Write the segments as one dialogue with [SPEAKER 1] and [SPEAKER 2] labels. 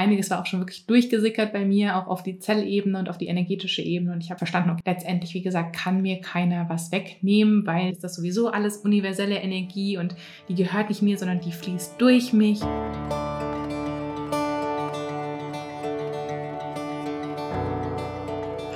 [SPEAKER 1] einiges war auch schon wirklich durchgesickert bei mir, auch auf die Zellebene und auf die energetische Ebene. Und ich habe verstanden, okay, letztendlich, wie gesagt, kann mir keiner was wegnehmen, weil das sowieso alles universelle Energie und die gehört nicht mir, sondern die fließt durch mich.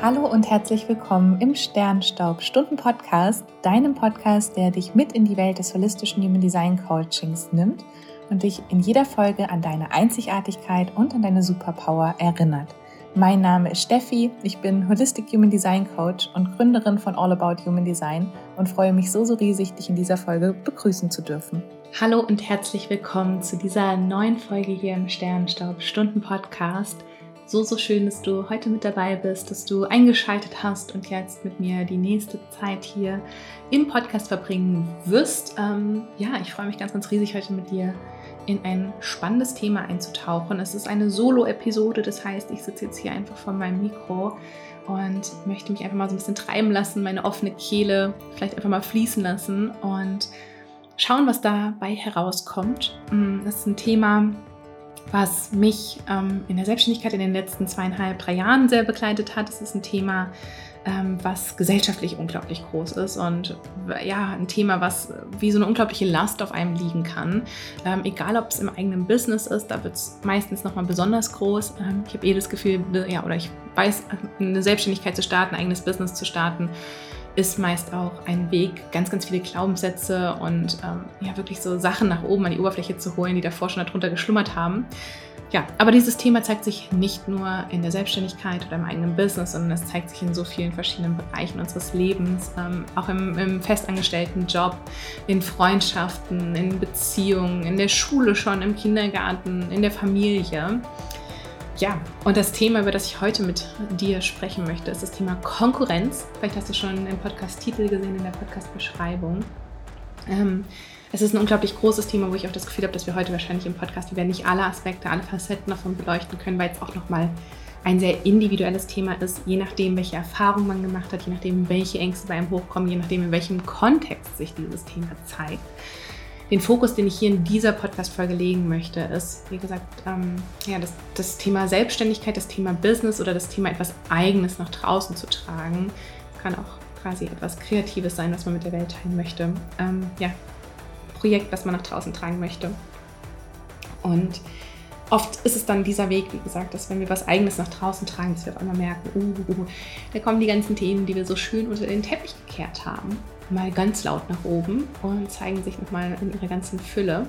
[SPEAKER 1] Hallo und herzlich willkommen im Sternstaub Stunden Podcast, deinem Podcast, der dich mit in die Welt des holistischen Human Design Coachings nimmt und dich in jeder Folge an deine Einzigartigkeit und an deine Superpower erinnert. Mein Name ist Steffi, ich bin Holistic Human Design Coach und Gründerin von All About Human Design und freue mich so, so riesig, dich in dieser Folge begrüßen zu dürfen. Hallo und herzlich willkommen zu dieser neuen Folge hier im Sternstaub Stunden Podcast so, so schön, dass du heute mit dabei bist, dass du eingeschaltet hast und jetzt mit mir die nächste Zeit hier im Podcast verbringen wirst. Ähm, ja, ich freue mich ganz, ganz riesig, heute mit dir in ein spannendes Thema einzutauchen. Es ist eine Solo-Episode, das heißt, ich sitze jetzt hier einfach vor meinem Mikro und möchte mich einfach mal so ein bisschen treiben lassen, meine offene Kehle vielleicht einfach mal fließen lassen und schauen, was dabei herauskommt. Mm, das ist ein Thema, was mich ähm, in der Selbstständigkeit in den letzten zweieinhalb, drei Jahren sehr begleitet hat. Es ist ein Thema, ähm, was gesellschaftlich unglaublich groß ist und ja, ein Thema, was wie so eine unglaubliche Last auf einem liegen kann. Ähm, egal, ob es im eigenen Business ist, da wird es meistens nochmal besonders groß. Ähm, ich habe eh das Gefühl, ja, oder ich weiß, eine Selbstständigkeit zu starten, ein eigenes Business zu starten, ist meist auch ein Weg, ganz, ganz viele Glaubenssätze und ähm, ja, wirklich so Sachen nach oben an die Oberfläche zu holen, die davor schon darunter geschlummert haben. Ja, aber dieses Thema zeigt sich nicht nur in der Selbstständigkeit oder im eigenen Business, sondern es zeigt sich in so vielen verschiedenen Bereichen unseres Lebens, ähm, auch im, im festangestellten Job, in Freundschaften, in Beziehungen, in der Schule schon, im Kindergarten, in der Familie. Ja, und das Thema, über das ich heute mit dir sprechen möchte, ist das Thema Konkurrenz. Vielleicht hast du schon im Podcast-Titel gesehen, in der Podcast-Beschreibung. Ähm, es ist ein unglaublich großes Thema, wo ich auch das Gefühl habe, dass wir heute wahrscheinlich im Podcast, wir werden nicht alle Aspekte, alle Facetten davon beleuchten können, weil es auch nochmal ein sehr individuelles Thema ist, je nachdem, welche Erfahrungen man gemacht hat, je nachdem, welche Ängste bei einem hochkommen, je nachdem, in welchem Kontext sich dieses Thema zeigt den Fokus, den ich hier in dieser Podcast-Folge legen möchte, ist, wie gesagt, ähm, ja, das, das Thema Selbstständigkeit, das Thema Business oder das Thema etwas Eigenes nach draußen zu tragen. Kann auch quasi etwas Kreatives sein, was man mit der Welt teilen möchte. Ähm, ja, Projekt, was man nach draußen tragen möchte. Und oft ist es dann dieser Weg, wie gesagt, dass wenn wir was Eigenes nach draußen tragen, dass wir auf einmal merken, uh, uh, uh, da kommen die ganzen Themen, die wir so schön unter den Teppich gekehrt haben mal ganz laut nach oben und zeigen sich nochmal in ihrer ganzen Fülle.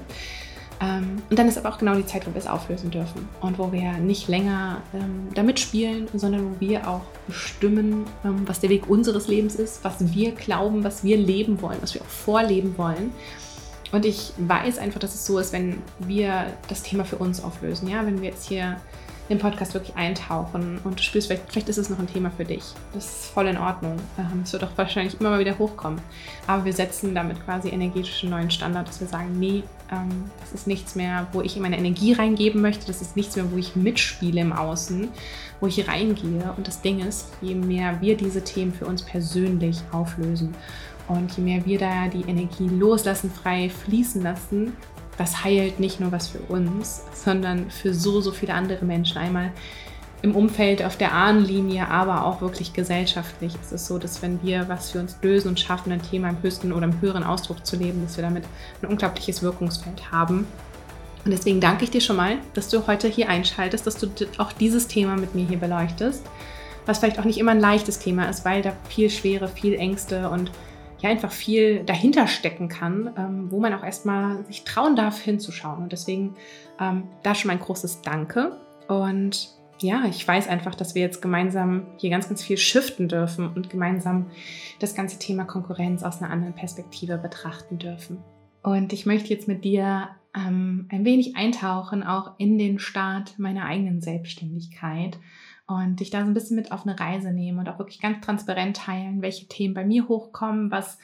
[SPEAKER 1] Ähm, und dann ist aber auch genau die Zeit, wo wir es auflösen dürfen und wo wir nicht länger ähm, damit spielen, sondern wo wir auch bestimmen, ähm, was der Weg unseres Lebens ist, was wir glauben, was wir leben wollen, was wir auch vorleben wollen. Und ich weiß einfach, dass es so ist, wenn wir das Thema für uns auflösen. Ja, wenn wir jetzt hier den Podcast wirklich eintauchen und du spürst, vielleicht, vielleicht ist es noch ein Thema für dich. Das ist voll in Ordnung. Ähm, es wird auch wahrscheinlich immer mal wieder hochkommen. Aber wir setzen damit quasi energetisch einen neuen Standard, dass wir sagen, nee, ähm, das ist nichts mehr, wo ich meine Energie reingeben möchte. Das ist nichts mehr, wo ich mitspiele im Außen, wo ich reingehe. Und das Ding ist, je mehr wir diese Themen für uns persönlich auflösen und je mehr wir da die Energie loslassen, frei fließen lassen, das heilt nicht nur was für uns, sondern für so, so viele andere Menschen. Einmal im Umfeld auf der Ahnenlinie, aber auch wirklich gesellschaftlich ist es so, dass wenn wir was für uns lösen und schaffen, ein Thema im höchsten oder im höheren Ausdruck zu leben, dass wir damit ein unglaubliches Wirkungsfeld haben. Und deswegen danke ich dir schon mal, dass du heute hier einschaltest, dass du auch dieses Thema mit mir hier beleuchtest, was vielleicht auch nicht immer ein leichtes Thema ist, weil da viel Schwere, viel Ängste und ja einfach viel dahinter stecken kann, ähm, wo man auch erstmal sich trauen darf, hinzuschauen. Und deswegen ähm, da schon mein großes Danke. Und ja, ich weiß einfach, dass wir jetzt gemeinsam hier ganz, ganz viel shiften dürfen und gemeinsam das ganze Thema Konkurrenz aus einer anderen Perspektive betrachten dürfen. Und ich möchte jetzt mit dir ähm, ein wenig eintauchen, auch in den Start meiner eigenen Selbstständigkeit und dich da so ein bisschen mit auf eine Reise nehmen und auch wirklich ganz transparent teilen, welche Themen bei mir hochkommen, was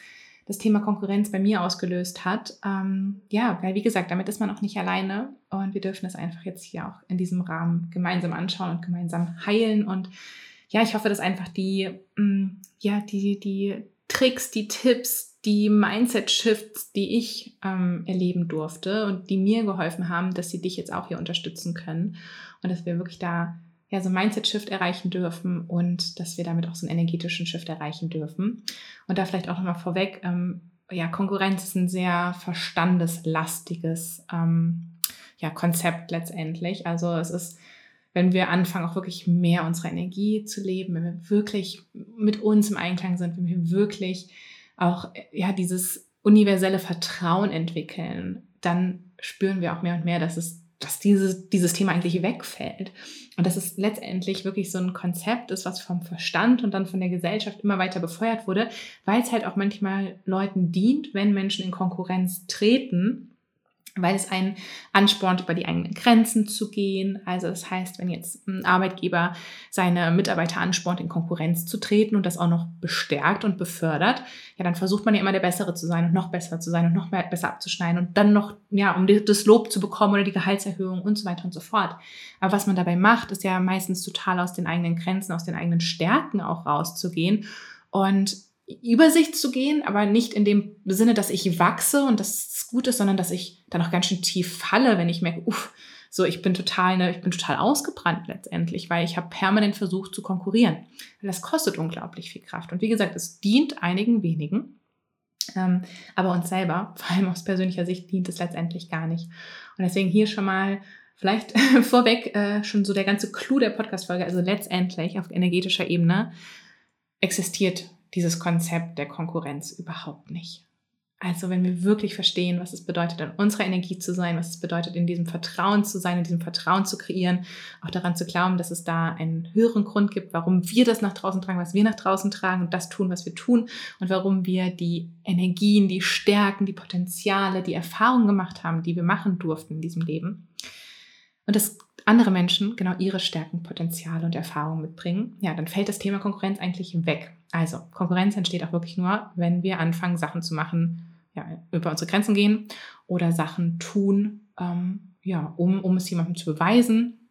[SPEAKER 1] das Thema Konkurrenz bei mir ausgelöst hat. Ähm, ja, weil wie gesagt, damit ist man auch nicht alleine und wir dürfen es einfach jetzt hier auch in diesem Rahmen gemeinsam anschauen und gemeinsam heilen und ja, ich hoffe, dass einfach die, mh, mm, ja, die, die Tricks, die Tipps, die Mindset-Shifts, die ich ähm, erleben durfte und die mir geholfen haben, dass sie dich jetzt auch hier unterstützen können und dass wir wirklich da ja so Mindset-Shift erreichen dürfen und dass wir damit auch so einen energetischen Shift erreichen dürfen. Und da vielleicht auch nochmal vorweg, ähm, ja, Konkurrenz ist ein sehr verstandeslastiges ähm, ja, Konzept letztendlich. Also es ist wenn wir anfangen, auch wirklich mehr unsere Energie zu leben, wenn wir wirklich mit uns im Einklang sind, wenn wir wirklich auch ja dieses universelle Vertrauen entwickeln, dann spüren wir auch mehr und mehr, dass es dass dieses, dieses Thema eigentlich wegfällt. Und dass es letztendlich wirklich so ein Konzept ist, was vom Verstand und dann von der Gesellschaft immer weiter befeuert wurde, weil es halt auch manchmal Leuten dient, wenn Menschen in Konkurrenz treten weil es einen anspornt, über die eigenen Grenzen zu gehen. Also das heißt, wenn jetzt ein Arbeitgeber seine Mitarbeiter anspornt, in Konkurrenz zu treten und das auch noch bestärkt und befördert, ja, dann versucht man ja immer der Bessere zu sein und noch besser zu sein und noch mehr, besser abzuschneiden und dann noch, ja, um das Lob zu bekommen oder die Gehaltserhöhung und so weiter und so fort. Aber was man dabei macht, ist ja meistens total aus den eigenen Grenzen, aus den eigenen Stärken auch rauszugehen und Übersicht zu gehen, aber nicht in dem Sinne, dass ich wachse und dass es gut ist, sondern dass ich dann auch ganz schön tief falle, wenn ich merke, uff, so ich bin total, ne, ich bin total ausgebrannt letztendlich, weil ich habe permanent versucht zu konkurrieren. Das kostet unglaublich viel Kraft. Und wie gesagt, es dient einigen wenigen, ähm, aber uns selber, vor allem aus persönlicher Sicht, dient es letztendlich gar nicht. Und deswegen hier schon mal vielleicht vorweg äh, schon so der ganze Clou der Podcast-Folge. Also letztendlich auf energetischer Ebene existiert dieses Konzept der Konkurrenz überhaupt nicht. Also wenn wir wirklich verstehen, was es bedeutet, an unserer Energie zu sein, was es bedeutet, in diesem Vertrauen zu sein, in diesem Vertrauen zu kreieren, auch daran zu glauben, dass es da einen höheren Grund gibt, warum wir das nach draußen tragen, was wir nach draußen tragen und das tun, was wir tun und warum wir die Energien, die Stärken, die Potenziale, die Erfahrungen gemacht haben, die wir machen durften in diesem Leben. Und das andere Menschen genau ihre Stärken, Potenziale und Erfahrungen mitbringen, ja, dann fällt das Thema Konkurrenz eigentlich weg. Also Konkurrenz entsteht auch wirklich nur, wenn wir anfangen, Sachen zu machen, ja, über unsere Grenzen gehen oder Sachen tun, ähm, ja, um, um es jemandem zu beweisen,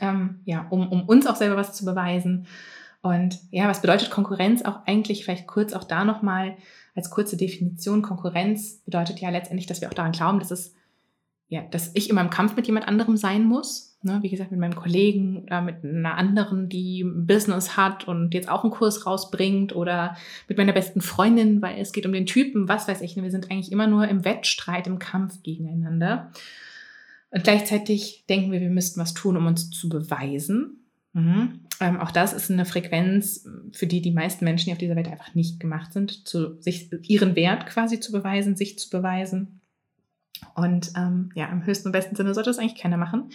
[SPEAKER 1] ähm, ja, um, um uns auch selber was zu beweisen. Und ja, was bedeutet Konkurrenz auch eigentlich, vielleicht kurz auch da nochmal als kurze Definition. Konkurrenz bedeutet ja letztendlich, dass wir auch daran glauben, dass es ja, dass ich immer im Kampf mit jemand anderem sein muss. Ne? Wie gesagt, mit meinem Kollegen oder mit einer anderen, die ein Business hat und jetzt auch einen Kurs rausbringt oder mit meiner besten Freundin, weil es geht um den Typen, was weiß ich. Ne? Wir sind eigentlich immer nur im Wettstreit, im Kampf gegeneinander. Und gleichzeitig denken wir, wir müssten was tun, um uns zu beweisen. Mhm. Ähm, auch das ist eine Frequenz, für die die meisten Menschen, die auf dieser Welt einfach nicht gemacht sind, zu sich ihren Wert quasi zu beweisen, sich zu beweisen. Und ähm, ja, im höchsten und besten Sinne sollte das eigentlich keiner machen.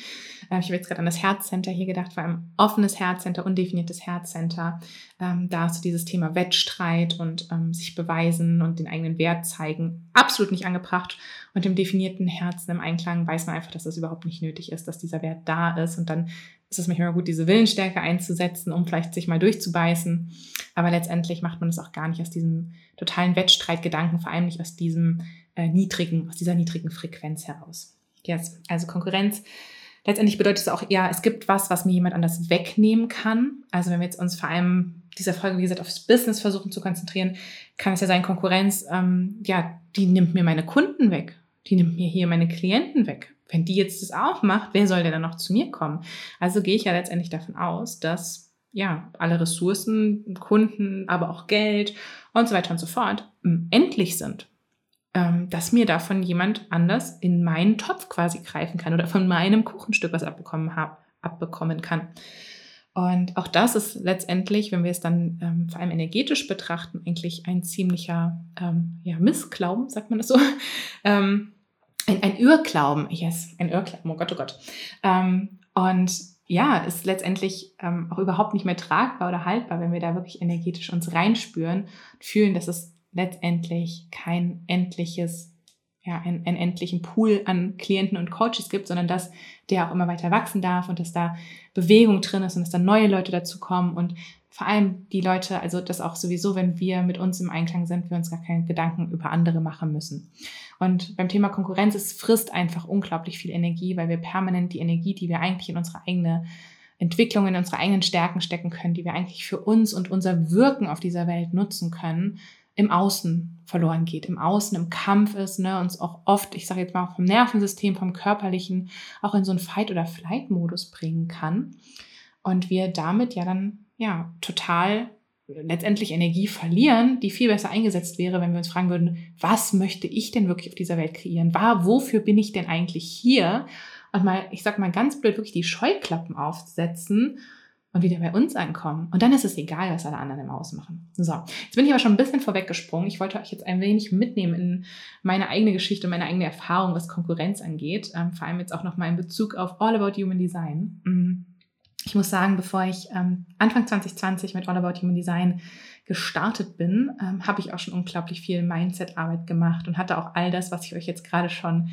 [SPEAKER 1] Äh, ich habe jetzt gerade an das Herzcenter hier gedacht, vor allem offenes Herzcenter, undefiniertes Herzcenter. Ähm, da ist so dieses Thema Wettstreit und ähm, sich beweisen und den eigenen Wert zeigen absolut nicht angebracht. Und im definierten Herzen, im Einklang, weiß man einfach, dass das überhaupt nicht nötig ist, dass dieser Wert da ist. Und dann ist es manchmal gut, diese Willensstärke einzusetzen, um vielleicht sich mal durchzubeißen. Aber letztendlich macht man es auch gar nicht aus diesem totalen Wettstreitgedanken, vor allem nicht aus diesem äh, niedrigen, aus dieser niedrigen Frequenz heraus. Yes. Also Konkurrenz. Letztendlich bedeutet es auch, ja, es gibt was, was mir jemand anders wegnehmen kann. Also wenn wir jetzt uns vor allem dieser Folge, wie gesagt, aufs Business versuchen zu konzentrieren, kann es ja sein, Konkurrenz, ähm, ja, die nimmt mir meine Kunden weg. Die nimmt mir hier meine Klienten weg. Wenn die jetzt das auch macht, wer soll denn dann noch zu mir kommen? Also gehe ich ja letztendlich davon aus, dass ja, alle Ressourcen, Kunden, aber auch Geld und so weiter und so fort endlich sind ähm, dass mir davon jemand anders in meinen Topf quasi greifen kann oder von meinem Kuchenstück was abbekommen, hab, abbekommen kann. Und auch das ist letztendlich, wenn wir es dann ähm, vor allem energetisch betrachten, eigentlich ein ziemlicher ähm, ja, Missglauben, sagt man das so. ähm, ein, ein Irrglauben, yes, ein Irrglauben, oh Gott, oh Gott. Ähm, und ja, ist letztendlich ähm, auch überhaupt nicht mehr tragbar oder haltbar, wenn wir da wirklich energetisch uns reinspüren, fühlen, dass es letztendlich kein endliches, ja, einen, einen endlichen Pool an Klienten und Coaches gibt, sondern dass der auch immer weiter wachsen darf und dass da Bewegung drin ist und dass da neue Leute dazu kommen und vor allem die Leute, also das auch sowieso, wenn wir mit uns im Einklang sind, wir uns gar keine Gedanken über andere machen müssen. Und beim Thema Konkurrenz, es frisst einfach unglaublich viel Energie, weil wir permanent die Energie, die wir eigentlich in unsere eigene Entwicklung, in unsere eigenen Stärken stecken können, die wir eigentlich für uns und unser Wirken auf dieser Welt nutzen können, im Außen verloren geht, im Außen, im Kampf ist, ne, uns auch oft, ich sage jetzt mal vom Nervensystem, vom körperlichen, auch in so einen Fight- oder Flight-Modus bringen kann. Und wir damit ja dann ja total letztendlich Energie verlieren, die viel besser eingesetzt wäre, wenn wir uns fragen würden, was möchte ich denn wirklich auf dieser Welt kreieren? War, wofür bin ich denn eigentlich hier? Und mal, ich sag mal ganz blöd, wirklich die Scheuklappen aufsetzen und wieder bei uns ankommen. Und dann ist es egal, was alle anderen im Außen machen. So, jetzt bin ich aber schon ein bisschen vorweggesprungen. Ich wollte euch jetzt ein wenig mitnehmen in meine eigene Geschichte, meine eigene Erfahrung, was Konkurrenz angeht. Ähm, vor allem jetzt auch nochmal in Bezug auf All About Human Design. Mm. Ich muss sagen, bevor ich ähm, Anfang 2020 mit All About Human Design gestartet bin, ähm, habe ich auch schon unglaublich viel Mindset-Arbeit gemacht und hatte auch all das, was ich euch jetzt gerade schon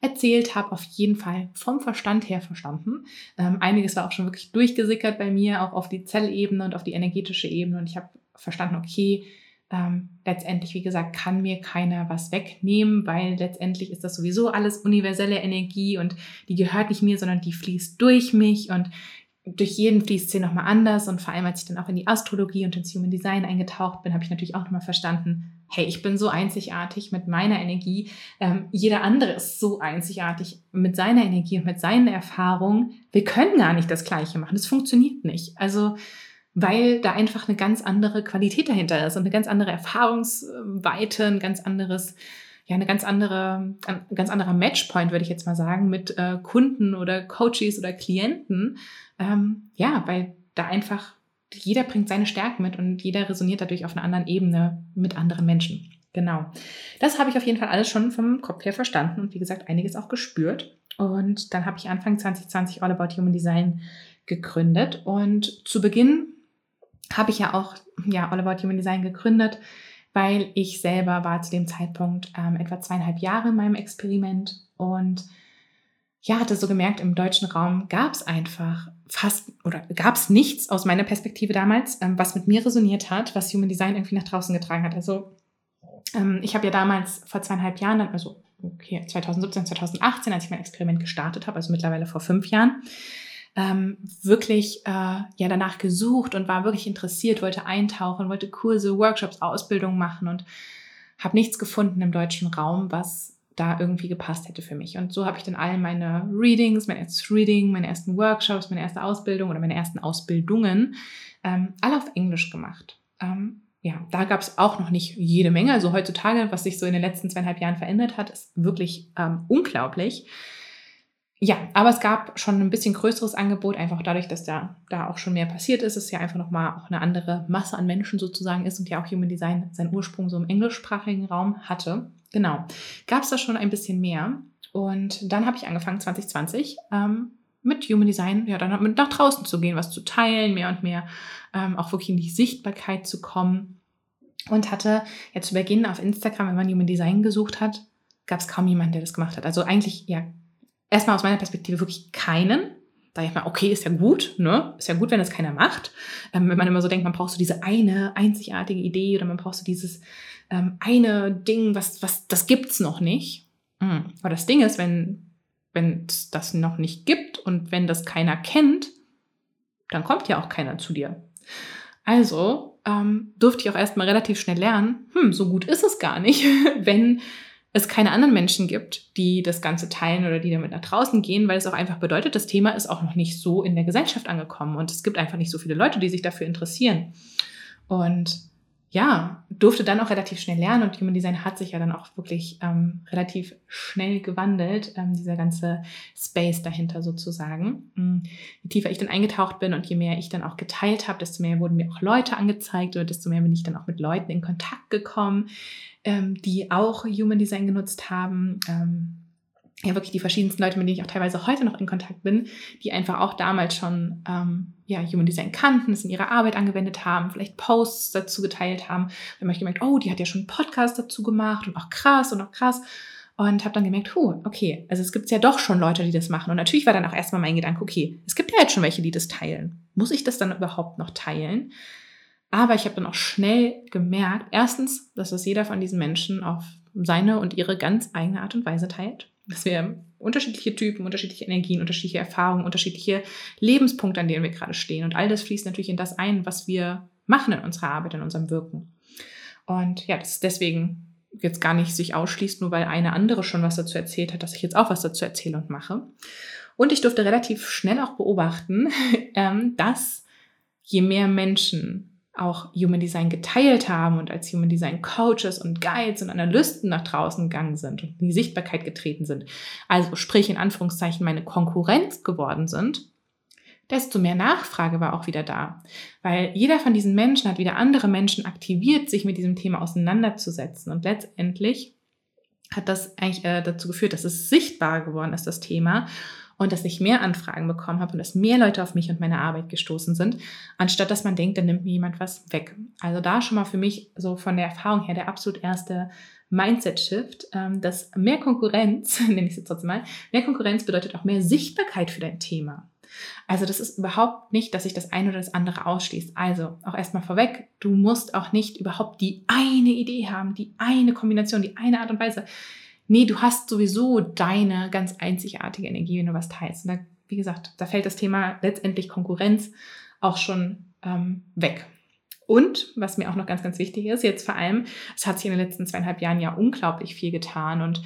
[SPEAKER 1] erzählt habe, auf jeden Fall vom Verstand her verstanden. Ähm, einiges war auch schon wirklich durchgesickert bei mir, auch auf die Zellebene und auf die energetische Ebene. Und ich habe verstanden, okay, ähm, letztendlich, wie gesagt, kann mir keiner was wegnehmen, weil letztendlich ist das sowieso alles universelle Energie und die gehört nicht mir, sondern die fließt durch mich und durch jeden fließt sie nochmal anders. Und vor allem, als ich dann auch in die Astrologie und ins Human Design eingetaucht bin, habe ich natürlich auch nochmal verstanden, hey, ich bin so einzigartig mit meiner Energie. Ähm, jeder andere ist so einzigartig mit seiner Energie und mit seinen Erfahrungen. Wir können gar nicht das Gleiche machen. Das funktioniert nicht. Also, weil da einfach eine ganz andere Qualität dahinter ist und eine ganz andere Erfahrungsweite, ein ganz anderes, ja, eine ganz andere, ein ganz anderer Matchpoint, würde ich jetzt mal sagen, mit äh, Kunden oder Coaches oder Klienten. Ähm, ja, weil da einfach jeder bringt seine Stärken mit und jeder resoniert dadurch auf einer anderen Ebene mit anderen Menschen. Genau. Das habe ich auf jeden Fall alles schon vom Kopf her verstanden und wie gesagt einiges auch gespürt. Und dann habe ich Anfang 2020 All About Human Design gegründet. Und zu Beginn habe ich ja auch ja, All About Human Design gegründet, weil ich selber war zu dem Zeitpunkt ähm, etwa zweieinhalb Jahre in meinem Experiment und ja, hatte so gemerkt, im deutschen Raum gab es einfach fast oder gab es nichts aus meiner Perspektive damals, ähm, was mit mir resoniert hat, was Human Design irgendwie nach draußen getragen hat. Also ähm, ich habe ja damals vor zweieinhalb Jahren, also okay, 2017, 2018, als ich mein Experiment gestartet habe, also mittlerweile vor fünf Jahren, ähm, wirklich äh, ja danach gesucht und war wirklich interessiert, wollte eintauchen, wollte Kurse, Workshops, Ausbildungen machen und habe nichts gefunden im deutschen Raum, was da irgendwie gepasst hätte für mich. Und so habe ich dann all meine Readings, mein erstes Reading, meine ersten Workshops, meine erste Ausbildung oder meine ersten Ausbildungen ähm, alle auf Englisch gemacht. Ähm, ja, da gab es auch noch nicht jede Menge. Also heutzutage, was sich so in den letzten zweieinhalb Jahren verändert hat, ist wirklich ähm, unglaublich. Ja, aber es gab schon ein bisschen größeres Angebot, einfach dadurch, dass da, da auch schon mehr passiert ist. Es ja einfach nochmal auch eine andere Masse an Menschen sozusagen ist und ja auch Human Design seinen Ursprung so im englischsprachigen Raum hatte. Genau. Gab es da schon ein bisschen mehr. Und dann habe ich angefangen, 2020, ähm, mit Human Design, ja, dann mit nach draußen zu gehen, was zu teilen, mehr und mehr, ähm, auch wirklich in die Sichtbarkeit zu kommen. Und hatte ja zu Beginn auf Instagram, wenn man Human Design gesucht hat, gab es kaum jemanden, der das gemacht hat. Also eigentlich, ja, erstmal aus meiner Perspektive wirklich keinen. Da ich mal, okay, ist ja gut, ne? Ist ja gut, wenn das keiner macht. Ähm, wenn man immer so denkt, man braucht so diese eine einzigartige Idee oder man braucht so dieses ähm, eine Ding, was, was, das gibt's noch nicht. Mhm. Aber das Ding ist, wenn, wenn es das noch nicht gibt und wenn das keiner kennt, dann kommt ja auch keiner zu dir. Also ähm, durfte ich auch erstmal relativ schnell lernen, hm, so gut ist es gar nicht, wenn es keine anderen Menschen gibt, die das Ganze teilen oder die damit nach draußen gehen, weil es auch einfach bedeutet, das Thema ist auch noch nicht so in der Gesellschaft angekommen und es gibt einfach nicht so viele Leute, die sich dafür interessieren. Und ja, durfte dann auch relativ schnell lernen und Human Design hat sich ja dann auch wirklich ähm, relativ schnell gewandelt, ähm, dieser ganze Space dahinter sozusagen. Mm, je tiefer ich dann eingetaucht bin und je mehr ich dann auch geteilt habe, desto mehr wurden mir auch Leute angezeigt oder desto mehr bin ich dann auch mit Leuten in Kontakt gekommen, ähm, die auch Human Design genutzt haben. Ähm, ja, wirklich die verschiedensten Leute, mit denen ich auch teilweise heute noch in Kontakt bin, die einfach auch damals schon ähm, ja, Human Design kannten, es in ihrer Arbeit angewendet haben, vielleicht Posts dazu geteilt haben. Dann habe ich gemerkt, oh, die hat ja schon einen Podcast dazu gemacht und auch krass und auch krass. Und habe dann gemerkt, huh, okay, also es gibt ja doch schon Leute, die das machen. Und natürlich war dann auch erstmal mein Gedanke, okay, es gibt ja jetzt schon welche, die das teilen. Muss ich das dann überhaupt noch teilen? Aber ich habe dann auch schnell gemerkt, erstens, dass das jeder von diesen Menschen auf seine und ihre ganz eigene Art und Weise teilt. Dass wir unterschiedliche Typen, unterschiedliche Energien, unterschiedliche Erfahrungen, unterschiedliche Lebenspunkte, an denen wir gerade stehen. Und all das fließt natürlich in das ein, was wir machen in unserer Arbeit, in unserem Wirken. Und ja, das ist deswegen jetzt gar nicht sich ausschließt, nur weil eine andere schon was dazu erzählt hat, dass ich jetzt auch was dazu erzähle und mache. Und ich durfte relativ schnell auch beobachten, ähm, dass je mehr Menschen auch Human Design geteilt haben und als Human Design Coaches und Guides und Analysten nach draußen gegangen sind und in die Sichtbarkeit getreten sind, also sprich in Anführungszeichen meine Konkurrenz geworden sind, desto mehr Nachfrage war auch wieder da. Weil jeder von diesen Menschen hat wieder andere Menschen aktiviert, sich mit diesem Thema auseinanderzusetzen. Und letztendlich hat das eigentlich äh, dazu geführt, dass es sichtbarer geworden ist, das Thema und dass ich mehr Anfragen bekommen habe und dass mehr Leute auf mich und meine Arbeit gestoßen sind, anstatt dass man denkt, dann nimmt mir jemand was weg. Also da schon mal für mich so von der Erfahrung her der absolut erste Mindset-Shift, ähm, dass mehr Konkurrenz, nenne ich es jetzt trotzdem mal, mehr Konkurrenz bedeutet auch mehr Sichtbarkeit für dein Thema. Also das ist überhaupt nicht, dass sich das eine oder das andere ausschließt. Also auch erstmal vorweg, du musst auch nicht überhaupt die eine Idee haben, die eine Kombination, die eine Art und Weise. Nee, du hast sowieso deine ganz einzigartige Energie, wenn du was teilst. Und da, wie gesagt, da fällt das Thema letztendlich Konkurrenz auch schon ähm, weg. Und was mir auch noch ganz, ganz wichtig ist, jetzt vor allem, es hat sich in den letzten zweieinhalb Jahren ja unglaublich viel getan und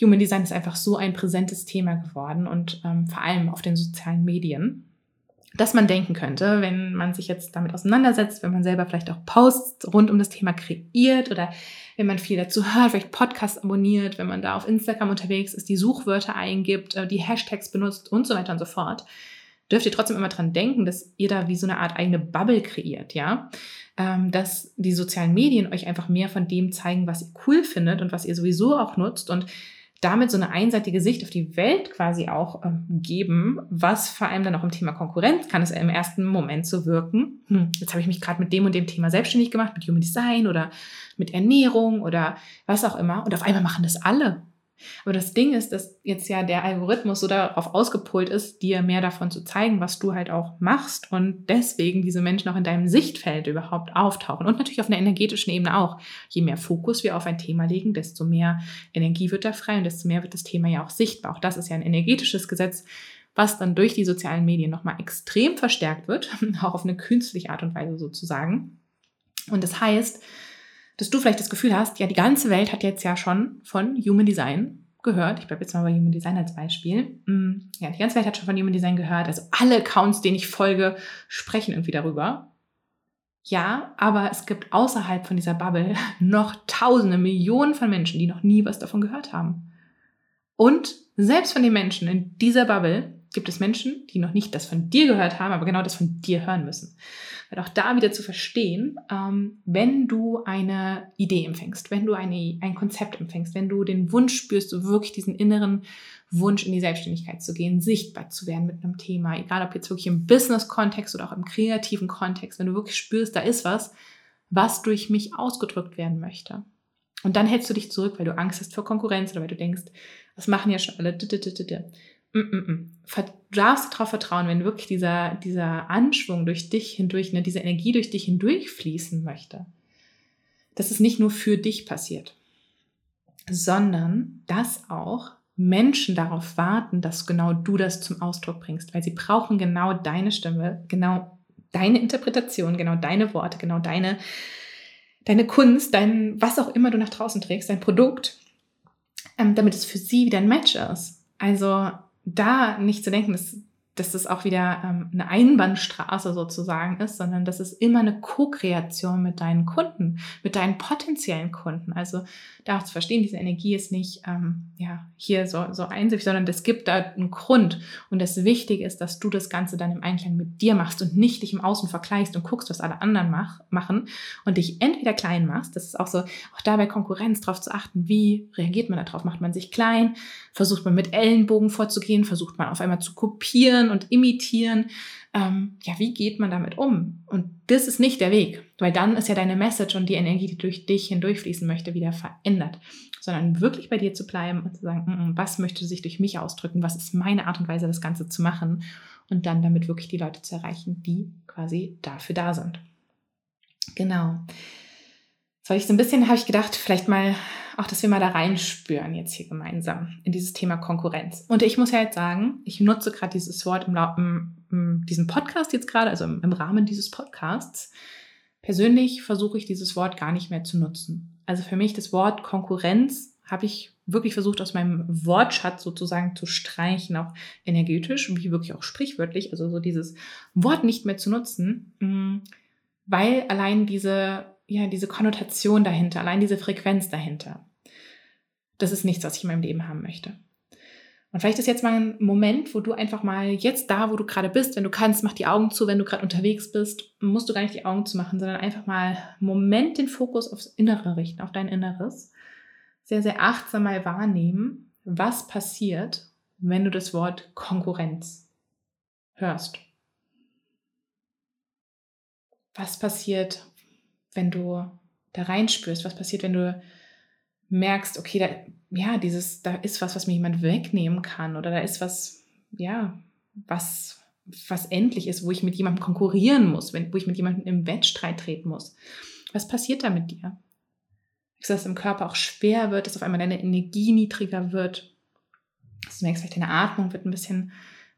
[SPEAKER 1] Human Design ist einfach so ein präsentes Thema geworden und ähm, vor allem auf den sozialen Medien dass man denken könnte, wenn man sich jetzt damit auseinandersetzt, wenn man selber vielleicht auch Posts rund um das Thema kreiert oder wenn man viel dazu hört, vielleicht Podcasts abonniert, wenn man da auf Instagram unterwegs ist, die Suchwörter eingibt, äh, die Hashtags benutzt und so weiter und so fort, dürft ihr trotzdem immer dran denken, dass ihr da wie so eine Art eigene Bubble kreiert, ja? Ähm, dass die sozialen Medien euch einfach mehr von dem zeigen, was ihr cool findet und was ihr sowieso auch nutzt und damit so eine einseitige Sicht auf die Welt quasi auch ähm, geben, was vor allem dann auch im Thema Konkurrenz kann es im ersten Moment so wirken. Hm, jetzt habe ich mich gerade mit dem und dem Thema selbstständig gemacht, mit Human Design oder mit Ernährung oder was auch immer. Und auf einmal machen das alle. Aber das Ding ist, dass jetzt ja der Algorithmus so darauf ausgepolt ist, dir mehr davon zu zeigen, was du halt auch machst und deswegen diese Menschen auch in deinem Sichtfeld überhaupt auftauchen und natürlich auf einer energetischen Ebene auch. Je mehr Fokus wir auf ein Thema legen, desto mehr Energie wird da frei und desto mehr wird das Thema ja auch sichtbar. Auch das ist ja ein energetisches Gesetz, was dann durch die sozialen Medien nochmal extrem verstärkt wird, auch auf eine künstliche Art und Weise sozusagen. Und das heißt, dass du vielleicht das Gefühl hast, ja, die ganze Welt hat jetzt ja schon von Human Design gehört. Ich bleibe jetzt mal bei Human Design als Beispiel. Mm, ja, die ganze Welt hat schon von Human Design gehört. Also alle Accounts, denen ich folge, sprechen irgendwie darüber. Ja, aber es gibt außerhalb von dieser Bubble noch tausende, Millionen von Menschen, die noch nie was davon gehört haben. Und selbst von den Menschen in dieser Bubble gibt es Menschen, die noch nicht das von dir gehört haben, aber genau das von dir hören müssen. Weil auch da wieder zu verstehen, ähm, wenn du eine Idee empfängst, wenn du eine, ein Konzept empfängst, wenn du den Wunsch spürst, so wirklich diesen inneren Wunsch in die Selbstständigkeit zu gehen, sichtbar zu werden mit einem Thema, egal ob jetzt wirklich im Business-Kontext oder auch im kreativen Kontext, wenn du wirklich spürst, da ist was, was durch mich ausgedrückt werden möchte. Und dann hältst du dich zurück, weil du Angst hast vor Konkurrenz oder weil du denkst, das machen ja schon alle. Mm, mm, mm. Du darauf vertrauen, wenn wirklich dieser, dieser Anschwung durch dich hindurch, ne, diese Energie durch dich hindurch fließen möchte, dass es nicht nur für dich passiert, sondern dass auch Menschen darauf warten, dass genau du das zum Ausdruck bringst, weil sie brauchen genau deine Stimme, genau deine Interpretation, genau deine Worte, genau deine, deine Kunst, dein, was auch immer du nach draußen trägst, dein Produkt, ähm, damit es für sie wieder ein Match ist. Also da nicht zu denken, dass dass das auch wieder ähm, eine Einbahnstraße sozusagen ist, sondern dass es immer eine Co-Kreation mit deinen Kunden, mit deinen potenziellen Kunden. Also da auch zu verstehen, diese Energie ist nicht ähm, ja, hier so, so einsichtig, sondern es gibt da einen Grund. Und das Wichtige ist, dass du das Ganze dann im Einklang mit dir machst und nicht dich im Außen vergleichst und guckst, was alle anderen mach, machen und dich entweder klein machst. Das ist auch so, auch dabei Konkurrenz darauf zu achten, wie reagiert man darauf? Macht man sich klein? Versucht man mit Ellenbogen vorzugehen? Versucht man auf einmal zu kopieren? Und imitieren. Ähm, ja, wie geht man damit um? Und das ist nicht der Weg, weil dann ist ja deine Message und die Energie, die durch dich hindurchfließen möchte, wieder verändert. Sondern wirklich bei dir zu bleiben und zu sagen, mm, mm, was möchte sich durch mich ausdrücken? Was ist meine Art und Weise, das Ganze zu machen? Und dann damit wirklich die Leute zu erreichen, die quasi dafür da sind. Genau. Soll ich so ein bisschen, habe ich gedacht, vielleicht mal auch, dass wir mal da reinspüren jetzt hier gemeinsam in dieses Thema Konkurrenz. Und ich muss ja jetzt sagen, ich nutze gerade dieses Wort im, im, in diesem Podcast jetzt gerade, also im, im Rahmen dieses Podcasts, Persönlich versuche ich dieses Wort gar nicht mehr zu nutzen. Also für mich das Wort Konkurrenz habe ich wirklich versucht, aus meinem Wortschatz sozusagen zu streichen, auch energetisch, wie wirklich auch sprichwörtlich, also so dieses Wort nicht mehr zu nutzen, mm, weil allein diese, ja, diese Konnotation dahinter, allein diese Frequenz dahinter, das ist nichts, was ich in meinem Leben haben möchte. Und vielleicht ist jetzt mal ein Moment, wo du einfach mal jetzt da, wo du gerade bist, wenn du kannst, mach die Augen zu, wenn du gerade unterwegs bist, musst du gar nicht die Augen zu machen, sondern einfach mal einen Moment den Fokus aufs Innere richten, auf dein Inneres. Sehr, sehr achtsam mal wahrnehmen, was passiert, wenn du das Wort Konkurrenz hörst. Was passiert, wenn du da reinspürst? Was passiert, wenn du merkst, okay, da, ja, dieses, da ist was, was mir jemand wegnehmen kann oder da ist was, ja, was, was endlich ist, wo ich mit jemandem konkurrieren muss, wenn, wo ich mit jemandem im Wettstreit treten muss. Was passiert da mit dir? Dass es im Körper auch schwer wird, dass auf einmal deine Energie niedriger wird. Dass du merkst, vielleicht deine Atmung wird ein bisschen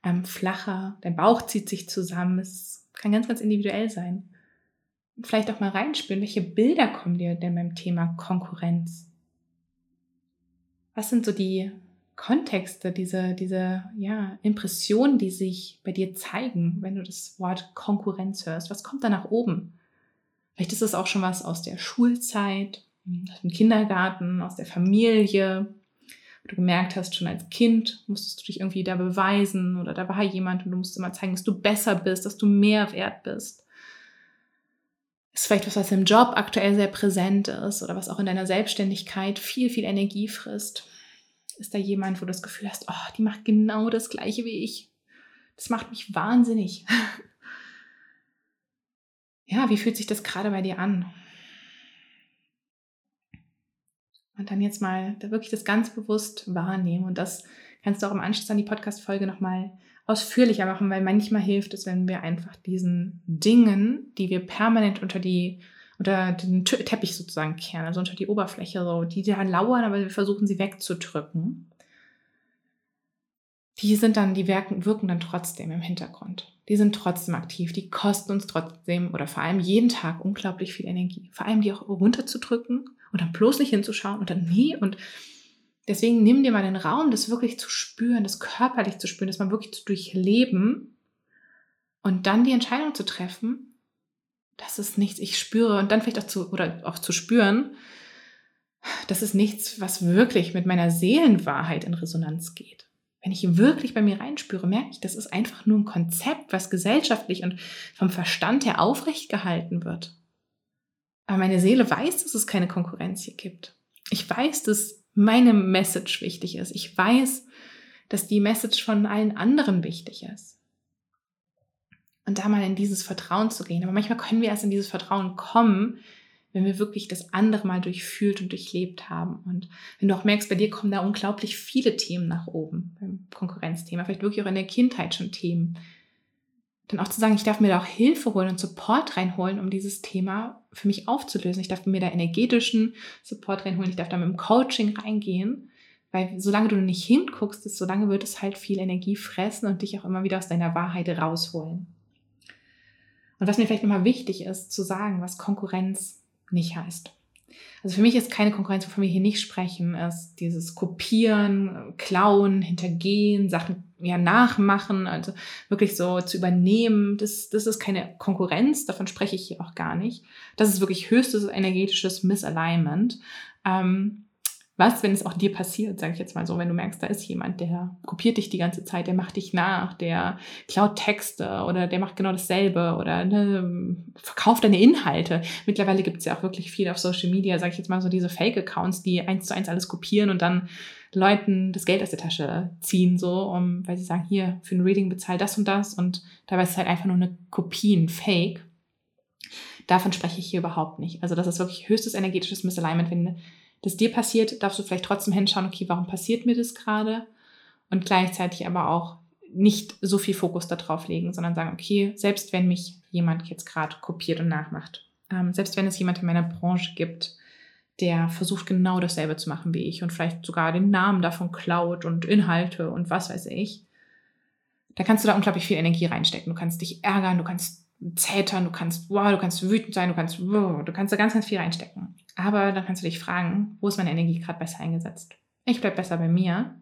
[SPEAKER 1] ähm, flacher, dein Bauch zieht sich zusammen. Es kann ganz, ganz individuell sein. vielleicht auch mal reinspüren, welche Bilder kommen dir denn beim Thema Konkurrenz? Was sind so die Kontexte, diese, diese ja, Impressionen, die sich bei dir zeigen, wenn du das Wort Konkurrenz hörst? Was kommt da nach oben? Vielleicht ist es auch schon was aus der Schulzeit, aus dem Kindergarten, aus der Familie. Du gemerkt hast, schon als Kind musstest du dich irgendwie da beweisen oder da war jemand und du musst immer zeigen, dass du besser bist, dass du mehr wert bist ist vielleicht was, was im Job aktuell sehr präsent ist oder was auch in deiner Selbstständigkeit viel, viel Energie frisst. Ist da jemand, wo du das Gefühl hast, oh, die macht genau das Gleiche wie ich. Das macht mich wahnsinnig. ja, wie fühlt sich das gerade bei dir an? Und dann jetzt mal wirklich das ganz bewusst wahrnehmen. Und das kannst du auch im Anschluss an die Podcast-Folge nochmal ausführlicher machen, weil manchmal hilft es, wenn wir einfach diesen Dingen, die wir permanent unter die unter den Teppich sozusagen kehren, also unter die Oberfläche, so, die da lauern, aber wir versuchen sie wegzudrücken. Die sind dann, die wirken, wirken dann trotzdem im Hintergrund. Die sind trotzdem aktiv, die kosten uns trotzdem oder vor allem jeden Tag unglaublich viel Energie. Vor allem die auch runterzudrücken und dann bloß nicht hinzuschauen und dann nie und Deswegen nimm dir mal den Raum, das wirklich zu spüren, das körperlich zu spüren, das mal wirklich zu durchleben und dann die Entscheidung zu treffen, das ist nichts, ich spüre und dann vielleicht auch zu, oder auch zu spüren, das ist nichts, was wirklich mit meiner Seelenwahrheit in Resonanz geht. Wenn ich wirklich bei mir reinspüre, merke ich, das ist einfach nur ein Konzept, was gesellschaftlich und vom Verstand her aufrecht gehalten wird. Aber meine Seele weiß, dass es keine Konkurrenz hier gibt. Ich weiß, dass meine Message wichtig ist. Ich weiß, dass die Message von allen anderen wichtig ist. Und da mal in dieses Vertrauen zu gehen. Aber manchmal können wir erst in dieses Vertrauen kommen, wenn wir wirklich das andere mal durchfühlt und durchlebt haben. Und wenn du auch merkst, bei dir kommen da unglaublich viele Themen nach oben beim Konkurrenzthema, vielleicht wirklich auch in der Kindheit schon Themen, dann auch zu sagen, ich darf mir da auch Hilfe holen und Support reinholen, um dieses Thema für mich aufzulösen. Ich darf mir da energetischen Support reinholen, ich darf da mit dem Coaching reingehen, weil solange du nicht hinguckst, ist, solange wird es halt viel Energie fressen und dich auch immer wieder aus deiner Wahrheit rausholen. Und was mir vielleicht nochmal wichtig ist, zu sagen, was Konkurrenz nicht heißt. Also für mich ist keine Konkurrenz, wovon wir hier nicht sprechen, ist dieses Kopieren, Klauen, Hintergehen, Sachen ja, nachmachen, also wirklich so zu übernehmen. Das, das ist keine Konkurrenz, davon spreche ich hier auch gar nicht. Das ist wirklich höchstes energetisches Misalignment. Ähm, was, wenn es auch dir passiert, sage ich jetzt mal so, wenn du merkst, da ist jemand, der kopiert dich die ganze Zeit, der macht dich nach, der klaut Texte oder der macht genau dasselbe oder ne, verkauft deine Inhalte. Mittlerweile gibt es ja auch wirklich viel auf Social Media, sage ich jetzt mal so, diese Fake-Accounts, die eins zu eins alles kopieren und dann Leuten das Geld aus der Tasche ziehen, so, um, weil sie sagen, hier, für ein Reading bezahl das und das und dabei ist es halt einfach nur eine Kopie, ein Fake. Davon spreche ich hier überhaupt nicht. Also das ist wirklich höchstes energetisches Misalignment, wenn das dir passiert, darfst du vielleicht trotzdem hinschauen, okay, warum passiert mir das gerade? Und gleichzeitig aber auch nicht so viel Fokus darauf legen, sondern sagen, okay, selbst wenn mich jemand jetzt gerade kopiert und nachmacht, ähm, selbst wenn es jemand in meiner Branche gibt, der versucht genau dasselbe zu machen wie ich und vielleicht sogar den Namen davon klaut und Inhalte und was weiß ich, da kannst du da unglaublich viel Energie reinstecken. Du kannst dich ärgern, du kannst zetern, du kannst, wow, du kannst wütend sein, du kannst, wow, du kannst da ganz, ganz viel reinstecken. Aber dann kannst du dich fragen, wo ist meine Energie gerade besser eingesetzt? Ich bleibe besser bei mir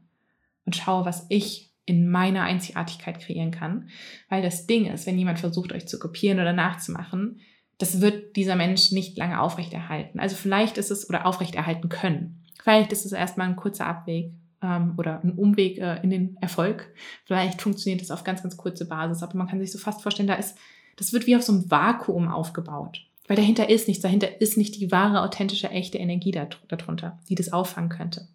[SPEAKER 1] und schaue, was ich in meiner Einzigartigkeit kreieren kann. Weil das Ding ist, wenn jemand versucht, euch zu kopieren oder nachzumachen, das wird dieser Mensch nicht lange aufrechterhalten. Also vielleicht ist es oder aufrechterhalten können. Vielleicht ist es erstmal ein kurzer Abweg ähm, oder ein Umweg äh, in den Erfolg. Vielleicht funktioniert es auf ganz, ganz kurze Basis, aber man kann sich so fast vorstellen, da ist, das wird wie auf so einem Vakuum aufgebaut. Weil dahinter ist nichts, dahinter ist nicht die wahre, authentische, echte Energie darunter, die das auffangen könnte.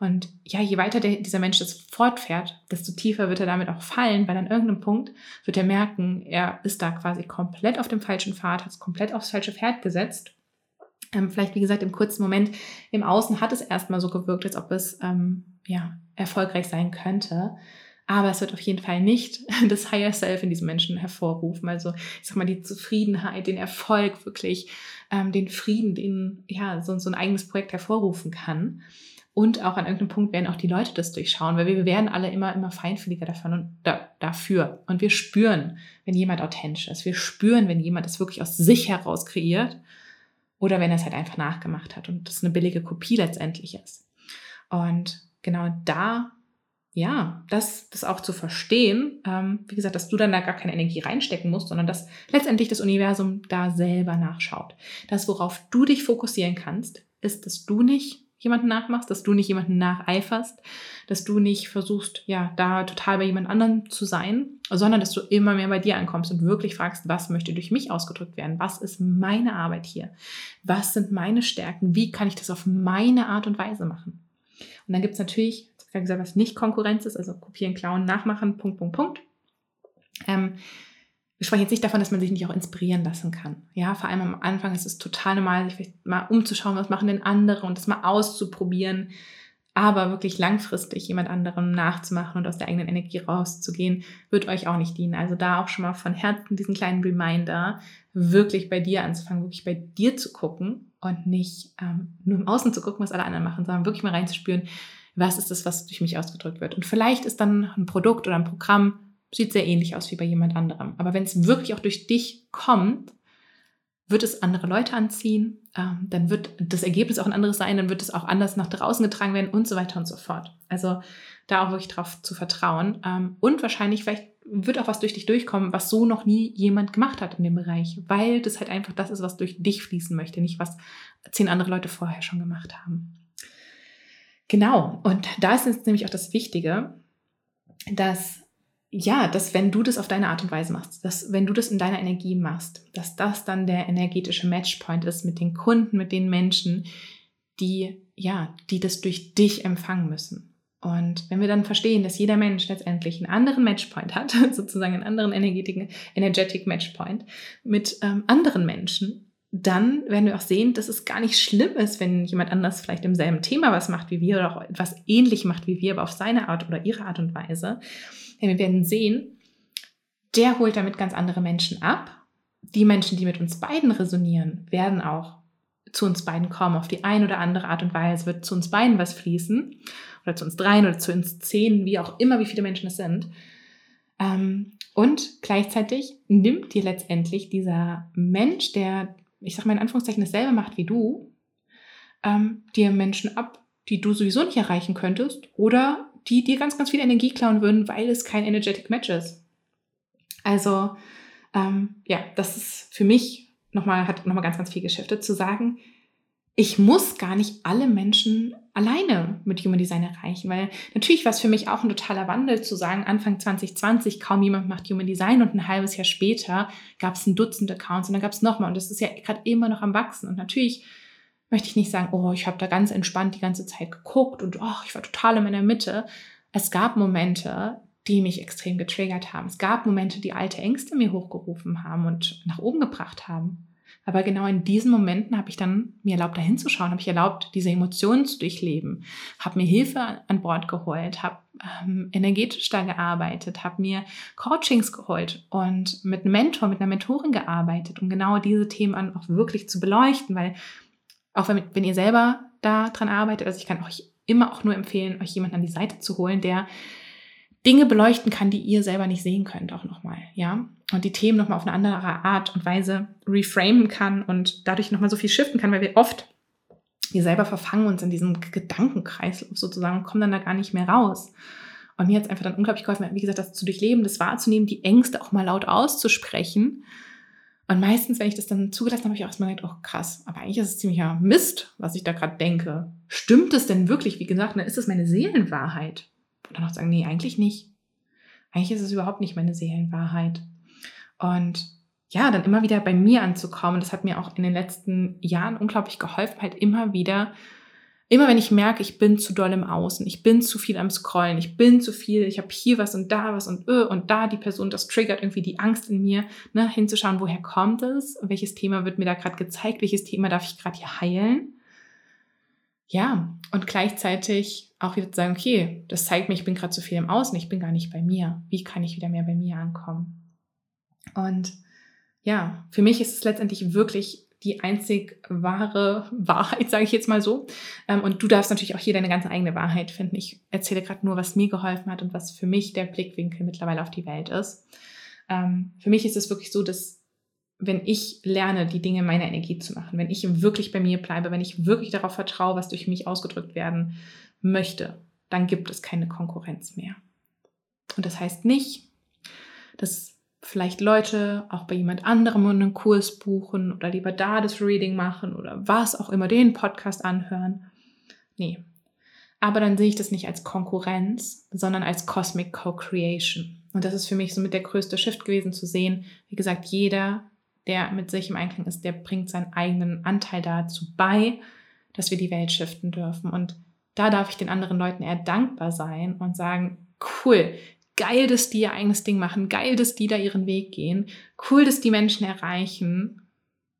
[SPEAKER 1] Und ja, je weiter der, dieser Mensch das fortfährt, desto tiefer wird er damit auch fallen, weil an irgendeinem Punkt wird er merken, er ist da quasi komplett auf dem falschen Pfad, hat es komplett aufs falsche Pferd gesetzt. Ähm, vielleicht, wie gesagt, im kurzen Moment im Außen hat es erstmal so gewirkt, als ob es ähm, ja, erfolgreich sein könnte. Aber es wird auf jeden Fall nicht das Higher Self in diesem Menschen hervorrufen. Also ich sag mal, die Zufriedenheit, den Erfolg wirklich, ähm, den Frieden, den ja so, so ein eigenes Projekt hervorrufen kann. Und auch an irgendeinem Punkt werden auch die Leute das durchschauen, weil wir werden alle immer, immer feinfühliger davon und da, dafür. Und wir spüren, wenn jemand authentisch ist. Wir spüren, wenn jemand das wirklich aus sich heraus kreiert oder wenn er es halt einfach nachgemacht hat und das eine billige Kopie letztendlich ist. Und genau da, ja, das, das auch zu verstehen, ähm, wie gesagt, dass du dann da gar keine Energie reinstecken musst, sondern dass letztendlich das Universum da selber nachschaut. Das, worauf du dich fokussieren kannst, ist, dass du nicht jemanden nachmachst, dass du nicht jemanden nacheiferst, dass du nicht versuchst, ja, da total bei jemand anderem zu sein, sondern dass du immer mehr bei dir ankommst und wirklich fragst, was möchte durch mich ausgedrückt werden? Was ist meine Arbeit hier? Was sind meine Stärken? Wie kann ich das auf meine Art und Weise machen? Und dann gibt es natürlich, wie gesagt, was nicht Konkurrenz ist, also kopieren, klauen, nachmachen, Punkt, Punkt, Punkt. Ähm, wir sprechen jetzt nicht davon, dass man sich nicht auch inspirieren lassen kann. Ja, vor allem am Anfang ist es total normal, sich mal umzuschauen, was machen denn andere und das mal auszuprobieren. Aber wirklich langfristig jemand anderem nachzumachen und aus der eigenen Energie rauszugehen, wird euch auch nicht dienen. Also da auch schon mal von Herzen diesen kleinen Reminder, wirklich bei dir anzufangen, wirklich bei dir zu gucken und nicht ähm, nur im Außen zu gucken, was alle anderen machen, sondern wirklich mal reinzuspüren, was ist das, was durch mich ausgedrückt wird. Und vielleicht ist dann ein Produkt oder ein Programm sieht sehr ähnlich aus wie bei jemand anderem. Aber wenn es wirklich auch durch dich kommt, wird es andere Leute anziehen, ähm, dann wird das Ergebnis auch ein anderes sein, dann wird es auch anders nach draußen getragen werden und so weiter und so fort. Also da auch wirklich drauf zu vertrauen. Ähm, und wahrscheinlich vielleicht wird auch was durch dich durchkommen, was so noch nie jemand gemacht hat in dem Bereich, weil das halt einfach das ist, was durch dich fließen möchte, nicht was zehn andere Leute vorher schon gemacht haben. Genau, und da ist jetzt nämlich auch das Wichtige, dass ja, dass wenn du das auf deine Art und Weise machst, dass wenn du das in deiner Energie machst, dass das dann der energetische Matchpoint ist mit den Kunden, mit den Menschen, die, ja, die das durch dich empfangen müssen. Und wenn wir dann verstehen, dass jeder Mensch letztendlich einen anderen Matchpoint hat, sozusagen einen anderen energetischen, energetic Matchpoint mit ähm, anderen Menschen, dann werden wir auch sehen, dass es gar nicht schlimm ist, wenn jemand anders vielleicht im selben Thema was macht wie wir oder auch etwas ähnlich macht wie wir, aber auf seine Art oder ihre Art und Weise. Denn wir werden sehen, der holt damit ganz andere Menschen ab. Die Menschen, die mit uns beiden resonieren, werden auch zu uns beiden kommen. Auf die eine oder andere Art und Weise wird zu uns beiden was fließen. Oder zu uns dreien oder zu uns zehn, wie auch immer, wie viele Menschen es sind. Ähm, und gleichzeitig nimmt dir letztendlich dieser Mensch, der, ich sag mal in Anführungszeichen, dasselbe macht wie du, ähm, dir Menschen ab, die du sowieso nicht erreichen könntest oder die dir ganz, ganz viel Energie klauen würden, weil es kein Energetic Match ist. Also, ähm, ja, das ist für mich nochmal, hat nochmal ganz, ganz viel geschiftet, zu sagen, ich muss gar nicht alle Menschen alleine mit Human Design erreichen, weil natürlich war es für mich auch ein totaler Wandel zu sagen, Anfang 2020 kaum jemand macht Human Design und ein halbes Jahr später gab es ein Dutzend Accounts und dann gab es nochmal und das ist ja gerade immer noch am Wachsen und natürlich möchte ich nicht sagen, oh, ich habe da ganz entspannt die ganze Zeit geguckt und oh, ich war total in meiner Mitte. Es gab Momente, die mich extrem getriggert haben. Es gab Momente, die alte Ängste mir hochgerufen haben und nach oben gebracht haben. Aber genau in diesen Momenten habe ich dann mir erlaubt, da hinzuschauen, habe ich erlaubt, diese Emotionen zu durchleben, habe mir Hilfe an Bord geholt, habe ähm, energetisch da gearbeitet, habe mir Coachings geholt und mit einem Mentor, mit einer Mentorin gearbeitet, um genau diese Themen auch wirklich zu beleuchten, weil auch wenn, wenn ihr selber da dran arbeitet, also ich kann euch immer auch nur empfehlen, euch jemanden an die Seite zu holen, der Dinge beleuchten kann, die ihr selber nicht sehen könnt, auch nochmal, ja. Und die Themen nochmal auf eine andere Art und Weise reframen kann und dadurch nochmal so viel shiften kann, weil wir oft, wir selber verfangen uns in diesem Gedankenkreis sozusagen und kommen dann da gar nicht mehr raus. Und mir hat es einfach dann unglaublich geholfen, wie gesagt, das zu durchleben, das wahrzunehmen, die Ängste auch mal laut auszusprechen. Und meistens, wenn ich das dann zugelassen habe, habe ich auch erstmal gedacht, oh krass, aber eigentlich ist es ziemlicher Mist, was ich da gerade denke. Stimmt es denn wirklich? Wie gesagt, dann ist es meine Seelenwahrheit. Und dann auch sagen, nee, eigentlich nicht. Eigentlich ist es überhaupt nicht meine Seelenwahrheit. Und ja, dann immer wieder bei mir anzukommen, das hat mir auch in den letzten Jahren unglaublich geholfen, halt immer wieder Immer wenn ich merke, ich bin zu doll im Außen, ich bin zu viel am Scrollen, ich bin zu viel, ich habe hier was und da was und öh, und da die Person, das triggert irgendwie die Angst in mir, ne, hinzuschauen, woher kommt es, welches Thema wird mir da gerade gezeigt, welches Thema darf ich gerade hier heilen. Ja, und gleichzeitig auch wieder zu sagen, okay, das zeigt mir, ich bin gerade zu viel im Außen, ich bin gar nicht bei mir. Wie kann ich wieder mehr bei mir ankommen? Und ja, für mich ist es letztendlich wirklich die einzig wahre Wahrheit, sage ich jetzt mal so. Ähm, und du darfst natürlich auch hier deine ganze eigene Wahrheit finden. Ich erzähle gerade nur, was mir geholfen hat und was für mich der Blickwinkel mittlerweile auf die Welt ist. Ähm, für mich ist es wirklich so, dass wenn ich lerne, die Dinge meiner Energie zu machen, wenn ich wirklich bei mir bleibe, wenn ich wirklich darauf vertraue, was durch mich ausgedrückt werden möchte, dann gibt es keine Konkurrenz mehr. Und das heißt nicht, dass vielleicht Leute auch bei jemand anderem einen Kurs buchen oder lieber da das Reading machen oder was auch immer, den Podcast anhören. Nee. Aber dann sehe ich das nicht als Konkurrenz, sondern als Cosmic Co-Creation. Und das ist für mich somit der größte Shift gewesen zu sehen. Wie gesagt, jeder, der mit sich im Einklang ist, der bringt seinen eigenen Anteil dazu bei, dass wir die Welt shiften dürfen. Und da darf ich den anderen Leuten eher dankbar sein und sagen, cool, geil, dass die ihr eigenes Ding machen, geil, dass die da ihren Weg gehen, cool, dass die Menschen erreichen.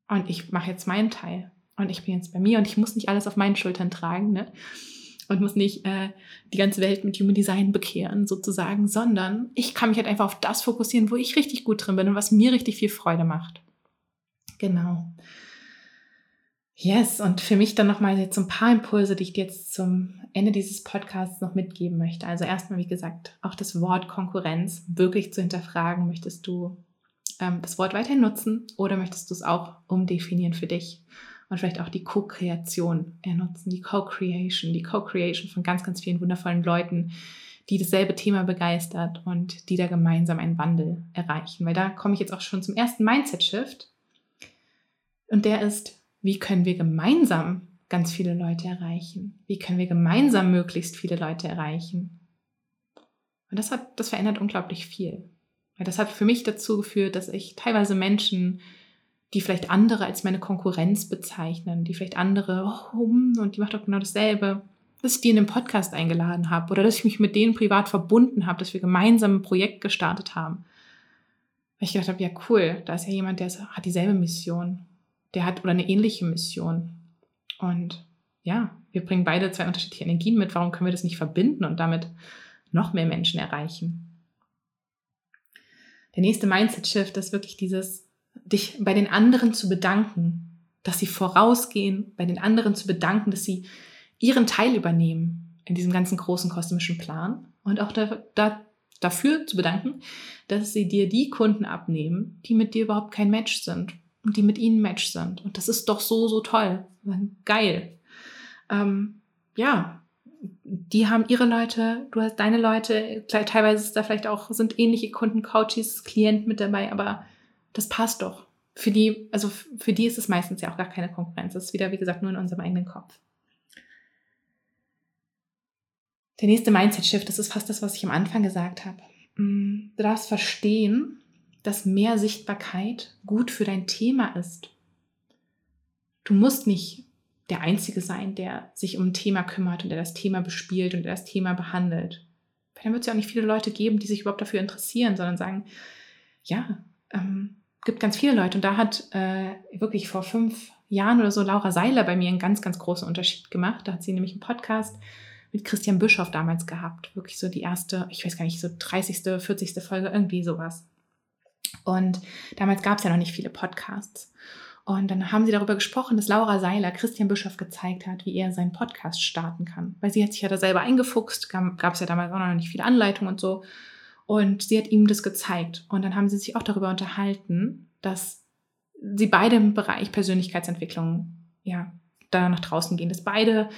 [SPEAKER 1] Und ich mache jetzt meinen Teil. Und ich bin jetzt bei mir und ich muss nicht alles auf meinen Schultern tragen, ne? Und muss nicht äh, die ganze Welt mit Human Design bekehren, sozusagen, sondern ich kann mich halt einfach auf das fokussieren, wo ich richtig gut drin bin und was mir richtig viel Freude macht. Genau. Yes, und für mich dann nochmal jetzt ein paar Impulse, die ich dir jetzt zum Ende dieses Podcasts noch mitgeben möchte. Also erstmal, wie gesagt, auch das Wort Konkurrenz wirklich zu hinterfragen. Möchtest du ähm, das Wort weiterhin nutzen oder möchtest du es auch umdefinieren für dich? Und vielleicht auch die Co-Kreation ernutzen, die Co-Creation, die Co-Creation von ganz, ganz vielen wundervollen Leuten, die dasselbe Thema begeistert und die da gemeinsam einen Wandel erreichen. Weil da komme ich jetzt auch schon zum ersten Mindset-Shift. Und der ist, wie können wir gemeinsam ganz viele Leute erreichen? Wie können wir gemeinsam möglichst viele Leute erreichen? Und das hat, das verändert unglaublich viel. Weil das hat für mich dazu geführt, dass ich teilweise Menschen, die vielleicht andere als meine Konkurrenz bezeichnen, die vielleicht andere, oh, hm, und die macht doch genau dasselbe, dass ich die in den Podcast eingeladen habe oder dass ich mich mit denen privat verbunden habe, dass wir gemeinsam ein Projekt gestartet haben. Weil ich gedacht habe, ja cool, da ist ja jemand, der hat dieselbe Mission der hat oder eine ähnliche Mission. Und ja, wir bringen beide zwei unterschiedliche Energien mit. Warum können wir das nicht verbinden und damit noch mehr Menschen erreichen? Der nächste Mindset-Shift ist wirklich dieses, dich bei den anderen zu bedanken, dass sie vorausgehen, bei den anderen zu bedanken, dass sie ihren Teil übernehmen in diesem ganzen großen kosmischen Plan und auch da, da, dafür zu bedanken, dass sie dir die Kunden abnehmen, die mit dir überhaupt kein Match sind und die mit ihnen Match sind. Und das ist doch so, so toll. Geil. Ähm, ja, die haben ihre Leute, du hast deine Leute, teilweise ist da vielleicht auch, sind ähnliche Kunden, Coaches, Klienten mit dabei, aber das passt doch. Für die, also für die ist es meistens ja auch gar keine Konkurrenz. Das ist wieder, wie gesagt, nur in unserem eigenen Kopf. Der nächste Mindset-Shift, das ist fast das, was ich am Anfang gesagt habe. Mm, du darfst verstehen, dass mehr Sichtbarkeit gut für dein Thema ist. Du musst nicht der Einzige sein, der sich um ein Thema kümmert und der das Thema bespielt und der das Thema behandelt. Weil dann wird es ja auch nicht viele Leute geben, die sich überhaupt dafür interessieren, sondern sagen, ja, ähm, gibt ganz viele Leute. Und da hat äh, wirklich vor fünf Jahren oder so Laura Seiler bei mir einen ganz, ganz großen Unterschied gemacht. Da hat sie nämlich einen Podcast mit Christian Bischoff damals gehabt. Wirklich so die erste, ich weiß gar nicht, so 30., 40. Folge, irgendwie sowas. Und damals gab es ja noch nicht viele Podcasts. Und dann haben sie darüber gesprochen, dass Laura Seiler Christian Bischof gezeigt hat, wie er seinen Podcast starten kann. Weil sie hat sich ja da selber eingefuchst, gab es ja damals auch noch nicht viele Anleitungen und so. Und sie hat ihm das gezeigt. Und dann haben sie sich auch darüber unterhalten, dass sie beide im Bereich Persönlichkeitsentwicklung ja da nach draußen gehen, dass beide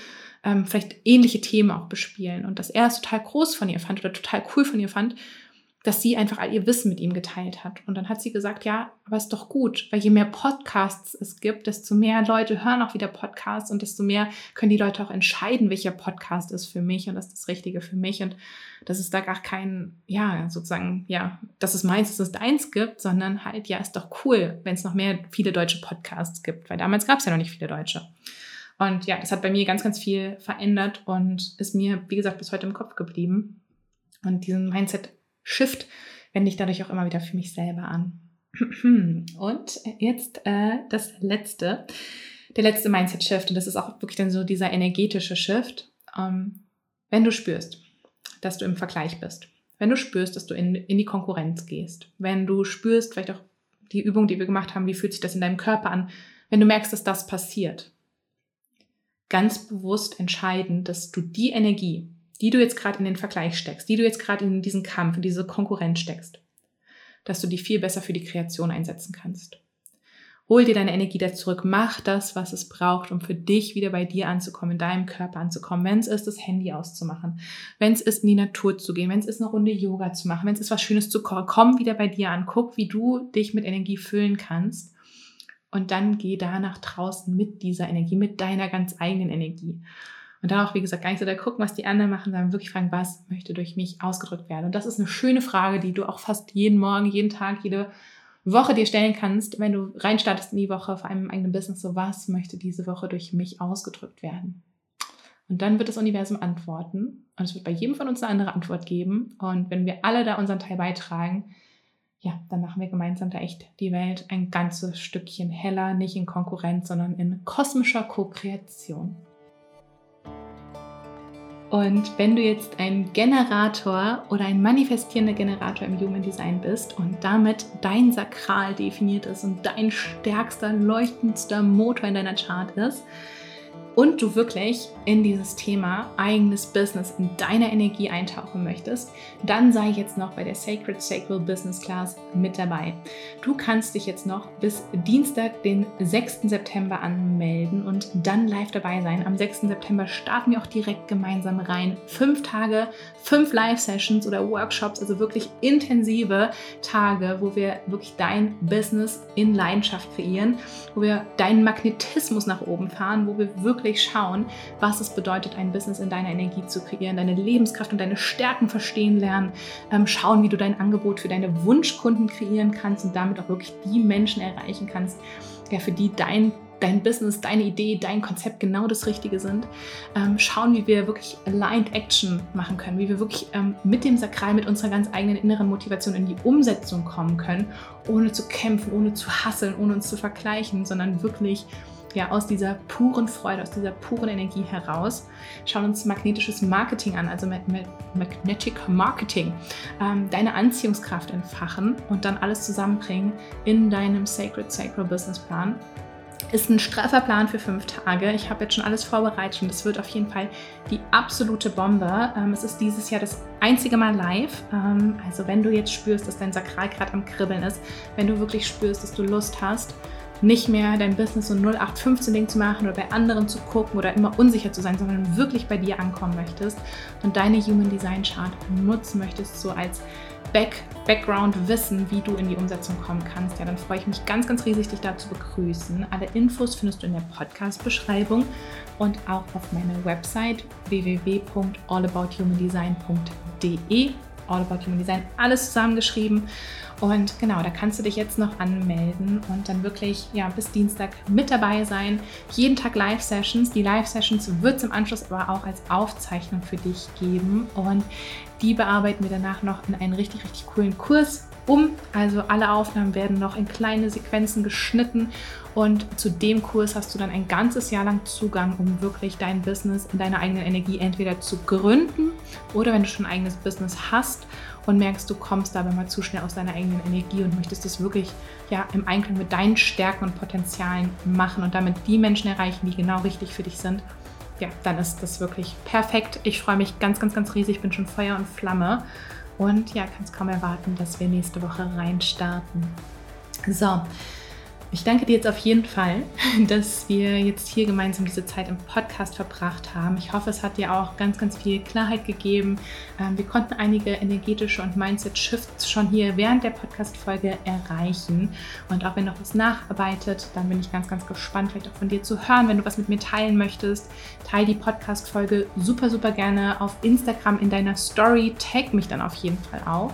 [SPEAKER 1] ähm, vielleicht ähnliche Themen auch bespielen und dass er es total groß von ihr fand oder total cool von ihr fand, dass sie einfach all ihr Wissen mit ihm geteilt hat. Und dann hat sie gesagt, ja, aber ist doch gut, weil je mehr Podcasts es gibt, desto mehr Leute hören auch wieder Podcasts und desto mehr können die Leute auch entscheiden, welcher Podcast ist für mich und das ist das Richtige für mich und dass es da gar kein, ja, sozusagen, ja, dass es meins, dass es deins gibt, sondern halt, ja, ist doch cool, wenn es noch mehr viele deutsche Podcasts gibt, weil damals gab es ja noch nicht viele Deutsche. Und ja, das hat bei mir ganz, ganz viel verändert und ist mir, wie gesagt, bis heute im Kopf geblieben. Und diesen Mindset Shift wende ich dadurch auch immer wieder für mich selber an. Und jetzt äh, das letzte, der letzte Mindset-Shift, und das ist auch wirklich dann so dieser energetische Shift. Ähm, wenn du spürst, dass du im Vergleich bist, wenn du spürst, dass du in, in die Konkurrenz gehst, wenn du spürst, vielleicht auch die Übung, die wir gemacht haben, wie fühlt sich das in deinem Körper an, wenn du merkst, dass das passiert, ganz bewusst entscheiden, dass du die Energie, die du jetzt gerade in den Vergleich steckst, die du jetzt gerade in diesen Kampf, in diese Konkurrenz steckst, dass du die viel besser für die Kreation einsetzen kannst. Hol dir deine Energie da zurück, mach das, was es braucht, um für dich wieder bei dir anzukommen, in deinem Körper anzukommen. Wenn es ist, das Handy auszumachen, wenn es ist, in die Natur zu gehen, wenn es ist, eine Runde Yoga zu machen, wenn es ist, was Schönes zu kochen, komm wieder bei dir an, guck, wie du dich mit Energie füllen kannst und dann geh da nach draußen mit dieser Energie, mit deiner ganz eigenen Energie. Und da auch, wie gesagt, gar nicht so da gucken, was die anderen machen, sondern wirklich fragen, was möchte durch mich ausgedrückt werden. Und das ist eine schöne Frage, die du auch fast jeden Morgen, jeden Tag, jede Woche dir stellen kannst, wenn du reinstartest in die Woche vor einem eigenen Business, so was möchte diese Woche durch mich ausgedrückt werden. Und dann wird das Universum antworten und es wird bei jedem von uns eine andere Antwort geben. Und wenn wir alle da unseren Teil beitragen, ja, dann machen wir gemeinsam da echt die Welt ein ganzes Stückchen heller, nicht in Konkurrenz, sondern in kosmischer Co-Kreation. Und wenn du jetzt ein Generator oder ein manifestierender Generator im Human Design bist und damit dein Sakral definiert ist und dein stärkster, leuchtendster Motor in deiner Chart ist, und du wirklich in dieses Thema eigenes Business, in deiner Energie eintauchen möchtest, dann sei jetzt noch bei der Sacred Sacred Business Class mit dabei. Du kannst dich jetzt noch bis Dienstag, den 6. September anmelden und dann live dabei sein. Am 6. September starten wir auch direkt gemeinsam rein. Fünf Tage, fünf Live-Sessions oder Workshops, also wirklich intensive Tage, wo wir wirklich dein Business in Leidenschaft kreieren, wo wir deinen Magnetismus nach oben fahren, wo wir wirklich wirklich schauen, was es bedeutet, ein Business in deiner Energie zu kreieren, deine Lebenskraft und deine Stärken verstehen lernen, ähm, schauen, wie du dein Angebot für deine Wunschkunden kreieren kannst und damit auch wirklich die Menschen erreichen kannst, ja, für die dein dein Business, deine Idee, dein Konzept genau das Richtige sind. Ähm, schauen, wie wir wirklich Aligned Action machen können, wie wir wirklich ähm, mit dem Sakral, mit unserer ganz eigenen inneren Motivation in die Umsetzung kommen können, ohne zu kämpfen, ohne zu hasseln, ohne uns zu vergleichen, sondern wirklich ja, aus dieser puren Freude, aus dieser puren Energie heraus. Schauen uns magnetisches Marketing an, also Magnetic Marketing, ähm, deine Anziehungskraft entfachen und dann alles zusammenbringen in deinem Sacred Sacred Business Plan. Ist ein straffer Plan für fünf Tage. Ich habe jetzt schon alles vorbereitet und es wird auf jeden Fall die absolute Bombe. Ähm, es ist dieses Jahr das einzige Mal live. Ähm, also wenn du jetzt spürst, dass dein Sakral gerade am Kribbeln ist, wenn du wirklich spürst, dass du Lust hast, nicht mehr dein Business so 0815-Ding zu machen oder bei anderen zu gucken oder immer unsicher zu sein, sondern wirklich bei dir ankommen möchtest und deine Human Design Chart nutzen möchtest, so als Back Background-Wissen, wie du in die Umsetzung kommen kannst, ja, dann freue ich mich ganz, ganz riesig, dich da zu begrüßen. Alle Infos findest du in der Podcast-Beschreibung und auch auf meiner Website www.allabouthumandesign.de. All About Human Design, alles zusammengeschrieben. Und genau, da kannst du dich jetzt noch anmelden und dann wirklich ja, bis Dienstag mit dabei sein. Jeden Tag Live-Sessions. Die Live-Sessions wird es im Anschluss aber auch als Aufzeichnung für dich geben. Und die bearbeiten wir danach noch in einen richtig, richtig coolen Kurs um. Also alle Aufnahmen werden noch in kleine Sequenzen geschnitten und zu dem Kurs hast du dann ein ganzes Jahr lang Zugang, um wirklich dein Business in deiner eigenen Energie entweder zu gründen oder wenn du schon ein eigenes Business hast und merkst, du kommst dabei mal zu schnell aus deiner eigenen Energie und möchtest das wirklich ja, im Einklang mit deinen Stärken und Potenzialen machen und damit die Menschen erreichen, die genau richtig für dich sind. Ja, dann ist das wirklich perfekt. Ich freue mich ganz, ganz, ganz riesig. Ich bin schon Feuer und Flamme. Und ja, kann es kaum erwarten, dass wir nächste Woche reinstarten. So, ich danke dir jetzt auf jeden Fall, dass wir jetzt hier gemeinsam diese Zeit im Podcast verbracht haben. Ich hoffe, es hat dir auch ganz, ganz viel Klarheit gegeben. Ähm, wir konnten einige energetische und Mindset-Shifts schon hier während der Podcast-Folge erreichen. Und auch wenn noch was nacharbeitet, dann bin ich ganz, ganz gespannt, vielleicht auch von dir zu hören. Wenn du was mit mir teilen möchtest, teile die Podcast-Folge super, super gerne auf Instagram in deiner Story. Tag mich dann auf jeden Fall auch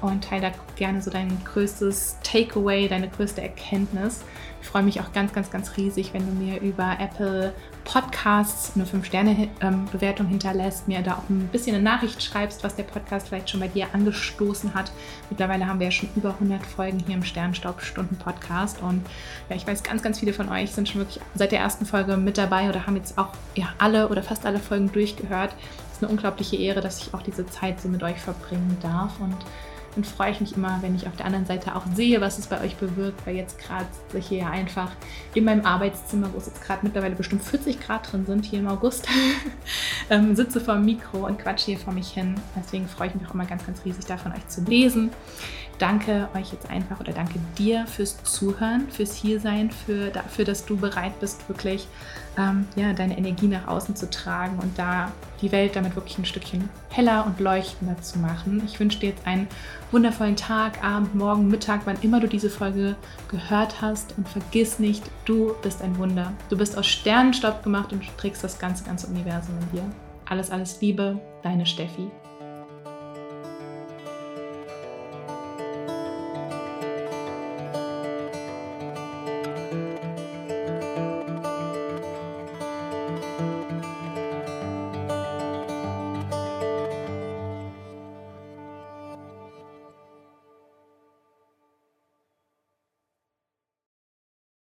[SPEAKER 1] und teile da gerne so dein größtes Takeaway, deine größte Erkenntnis. Ich freue mich auch ganz, ganz, ganz riesig, wenn du mir über Apple Podcasts eine 5-Sterne-Bewertung hinterlässt, mir da auch ein bisschen eine Nachricht schreibst, was der Podcast vielleicht schon bei dir angestoßen hat. Mittlerweile haben wir ja schon über 100 Folgen hier im Sternstaub-Stunden-Podcast und ja, ich weiß, ganz, ganz viele von euch sind schon wirklich seit der ersten Folge mit dabei oder haben jetzt auch ja, alle oder fast alle Folgen durchgehört. Es ist eine unglaubliche Ehre, dass ich auch diese Zeit so mit euch verbringen darf und dann freue ich mich immer, wenn ich auf der anderen Seite auch sehe, was es bei euch bewirkt, weil jetzt gerade sitze ich hier einfach in meinem Arbeitszimmer, wo es jetzt gerade mittlerweile bestimmt 40 Grad drin sind, hier im August, ähm, sitze vor dem Mikro und quatsche hier vor mich hin. Deswegen freue ich mich auch immer ganz, ganz riesig davon, euch zu lesen danke euch jetzt einfach oder danke dir fürs Zuhören, fürs Hiersein, für, dafür, dass du bereit bist, wirklich ähm, ja, deine Energie nach außen zu tragen und da die Welt damit wirklich ein Stückchen heller und leuchtender zu machen. Ich wünsche dir jetzt einen wundervollen Tag, Abend, Morgen, Mittag, wann immer du diese Folge gehört hast und vergiss nicht, du bist ein Wunder. Du bist aus Sternenstaub gemacht und trägst das ganze, ganze Universum in dir. Alles, alles Liebe, deine Steffi.